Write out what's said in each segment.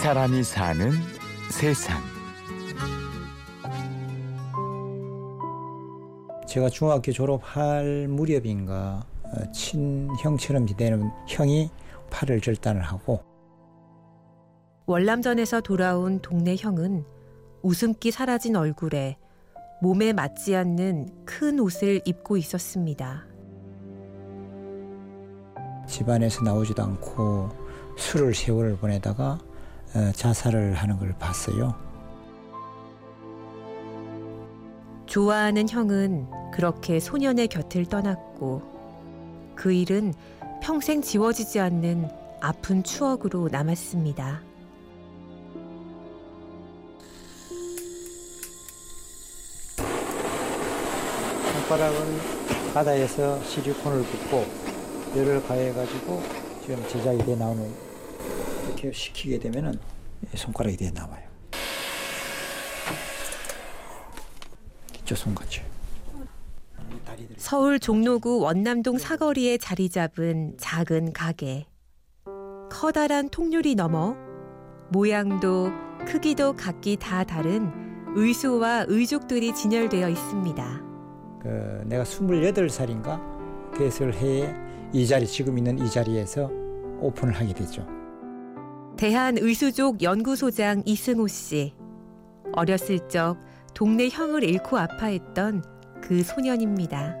사람이 사는 세상. 제가 중학교 졸업할 무렵인가 어, 친형처럼 지내는 형이 팔을 절단을 하고 월남전에서 돌아온 동네 형은 웃음기 사라진 얼굴에 몸에 맞지 않는 큰 옷을 입고 있었습니다. 집안에서 나오지도 않고 술을 세월을 보내다가 어, 자살을 하는 걸 봤어요. 좋아하는 형은 그렇게 소년의 곁을 떠났고 그 일은 평생 지워지지 않는 아픈 추억으로 남았습니다. 손가락은 바다에서 시리콘을 붓고 열을 가해가지고 지금 제작이 돼 나오는 이렇게 식히게 되면은 손가락이 돼 나와요. 저 손같이. 서울 종로구 원남동 사거리에 자리 잡은 작은 가게. 커다란 통유리 너머 모양도 크기도 각기 다 다른 의수와 의족들이 진열되어 있습니다. 그 내가 28살인가 그랬을 해에 이 자리 지금 있는 이 자리에서 오픈을 하게 됐죠. 대한의수족 연구소장 이승호 씨. 어렸을 적 동네 형을 잃고 아파했던 그 소년입니다.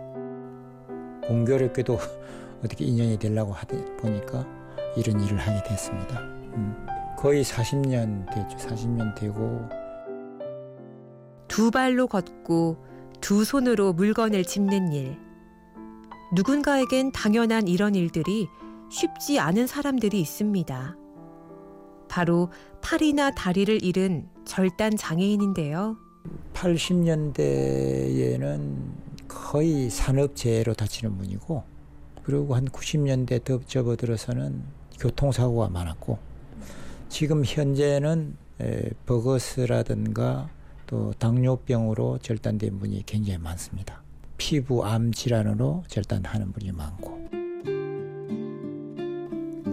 공교롭게도 어떻게 인연이 되려고 하다 보니까 이런 일을 하게 됐습니다. 음, 거의 40년 됐죠. 40년 되고 두 발로 걷고 두 손으로 물건을 짚는 일. 누군가에겐 당연한 이런 일들이 쉽지 않은 사람들이 있습니다. 바로 팔이나 다리를 잃은 절단 장애인인데요. 80년대에는 거의 산업재해로 다치는 분이고 그리고 한 90년대 더 접어들어서는 교통사고가 많았고 지금 현재는 버거스라든가 또 당뇨병으로 절단된 분이 굉장히 많습니다. 피부 암 질환으로 절단하는 분이 많고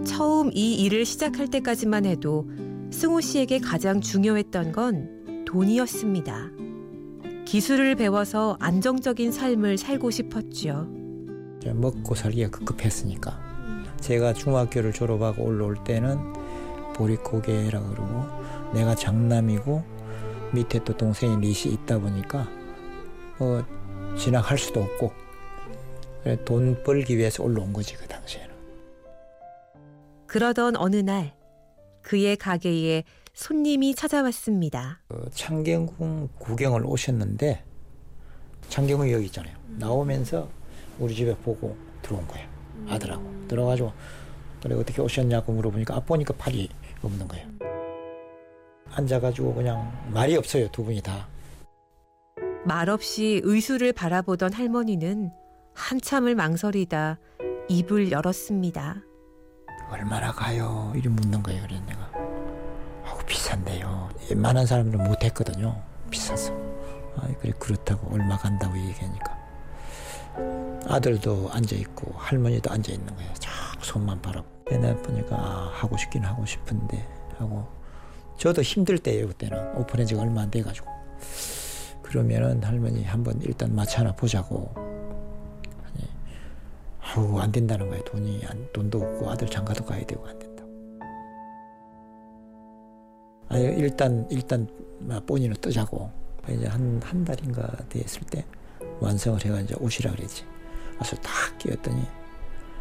처음 이 일을 시작할 때까지만 해도 승호 씨에게 가장 중요했던 건 돈이었습니다. 기술을 배워서 안정적인 삶을 살고 싶었죠. 먹고 살기가 급급했으니까 제가 중학교를 졸업하고 올라올 때는 보릿고개라 그러고 내가 장남이고 밑에 또 동생이 넷이 있다 보니까 뭐 진학할 수도 없고 돈 벌기 위해서 올라온 거지 그 당시에는. 그러던 어느 날 그의 가게에 손님이 찾아왔습니다. 그 창경궁 구경을 오셨는데 창경궁 여기 있잖아요. 나오면서 우리 집에 보고 들어온 거예요. 아들하고 들어가지고 그래 어떻게 오셨냐고 물어보니까 아 보니까 팔이 없는 거예요. 앉아가지고 그냥 말이 없어요 두 분이 다. 말없이 의수를 바라보던 할머니는 한참을 망설이다 입을 열었습니다. 얼마나 가요? 이리 묻는 거예요. 그래 내가. 아우 비싼데요. 웬만한 사람들은 못했거든요. 비싸서. 아 그래 그렇다고 얼마 간다고 얘기하니까 아들도 앉아 있고 할머니도 앉아 있는 거예요. 자꾸 손만 바라보고. 내가 보니까 아, 하고 싶긴 하고 싶은데 하고 저도 힘들 때예요 그때는 오픈한 지가 얼마 안 돼가지고 그러면은 할머니 한번 일단 마치 하나 보자고 아우 안 된다는 거예요. 돈이 안, 돈도 없고 아들 장가도 가야 되고 안 된다고. 아니 일단 일단 본인을 뜨자고. 이제 한 한 달인가 됐을 때 완성을 해가 이제 오시라 그랬지. 와서 딱 끼웠더니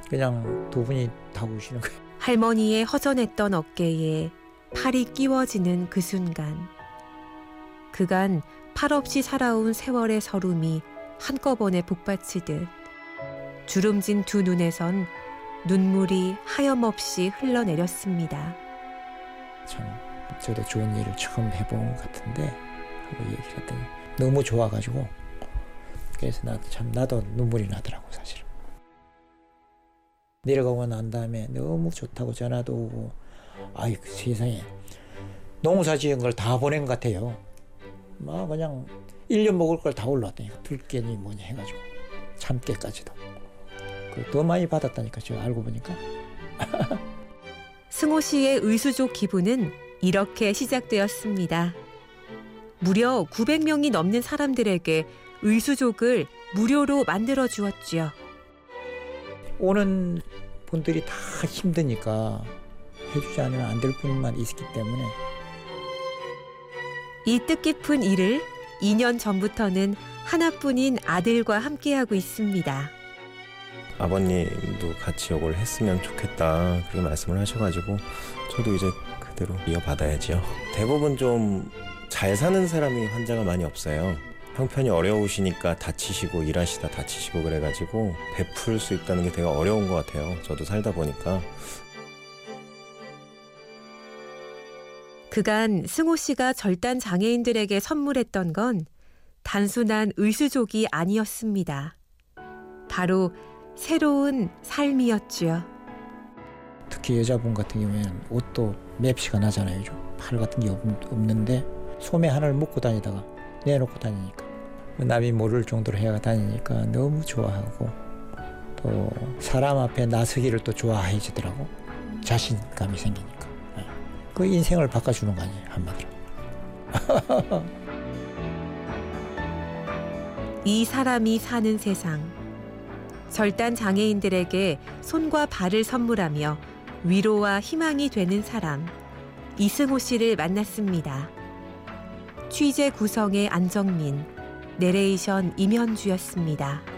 그냥 두 분이 다 우시는 거예요. 할머니의 허전했던 어깨에 팔이 끼워지는 그 순간 그간 팔 없이 살아온 세월의 서름이 한꺼번에 복받치듯 주름진 두 눈에선 눈물이 하염없이 흘러내렸습니다. 참 저도 좋은 일을 처음 해본 것 같은데 하고 얘기를 했더니 너무 좋아가지고 그래서 나도 참 나도 눈물이 나더라고 사실은. 내려가고 난 다음에 너무 좋다고 전화도 오고 아이 그 세상에 농사 지은 걸 다 보낸 것 같아요. 막 그냥 1년 먹을 걸 다 올랐다니까 들깨니 뭐니 해가지고 참깨까지도 더 많이 받았다니까 제가 알고 보니까 승호 씨의 의수족 기부는 이렇게 시작되었습니다. 무려 900명이 넘는 사람들에게 의수족을 무료로 만들어 주었지요. 오는 분들이 다 힘드니까 해주지 않으면 안 될 분만 있기 때문에 이 뜻깊은 일을 2년 전부터는 하나뿐인 아들과 함께하고 있습니다. 아버님도 같이 이걸 했으면 좋겠다 그렇게 말씀을 하셔가지고 저도 이제 그대로 이어받아야지요. 대부분 좀 잘 사는 사람이 환자가 많이 없어요. 형편이 어려우시니까 다치시고 일하시다 다치시고 그래가지고 베풀 수 있다는 게 되게 어려운 것 같아요. 저도 살다 보니까 그간 승호 씨가 절단 장애인들에게 선물했던 건 단순한 의수족이 아니었습니다. 바로 새로운 삶이었지요. 특히 여자분 같은 경우에는 옷도 맵시가 나잖아요. 좀. 팔 같은 게 없, 없는데 소매 하나를 묶고 다니다가 내놓고 다니니까 남이 모를 정도로 해가 다니니까 너무 좋아하고 또 사람 앞에 나서기를 또 좋아해지더라고 자신감이 생기니까 예. 그 인생을 바꿔주는 거 아니에요 한마디로 이 사람이 사는 세상. 절단 장애인들에게 손과 발을 선물하며 위로와 희망이 되는 사람. 이승호 씨를 만났습니다. 취재 구성의 안정민, 내레이션 임현주였습니다.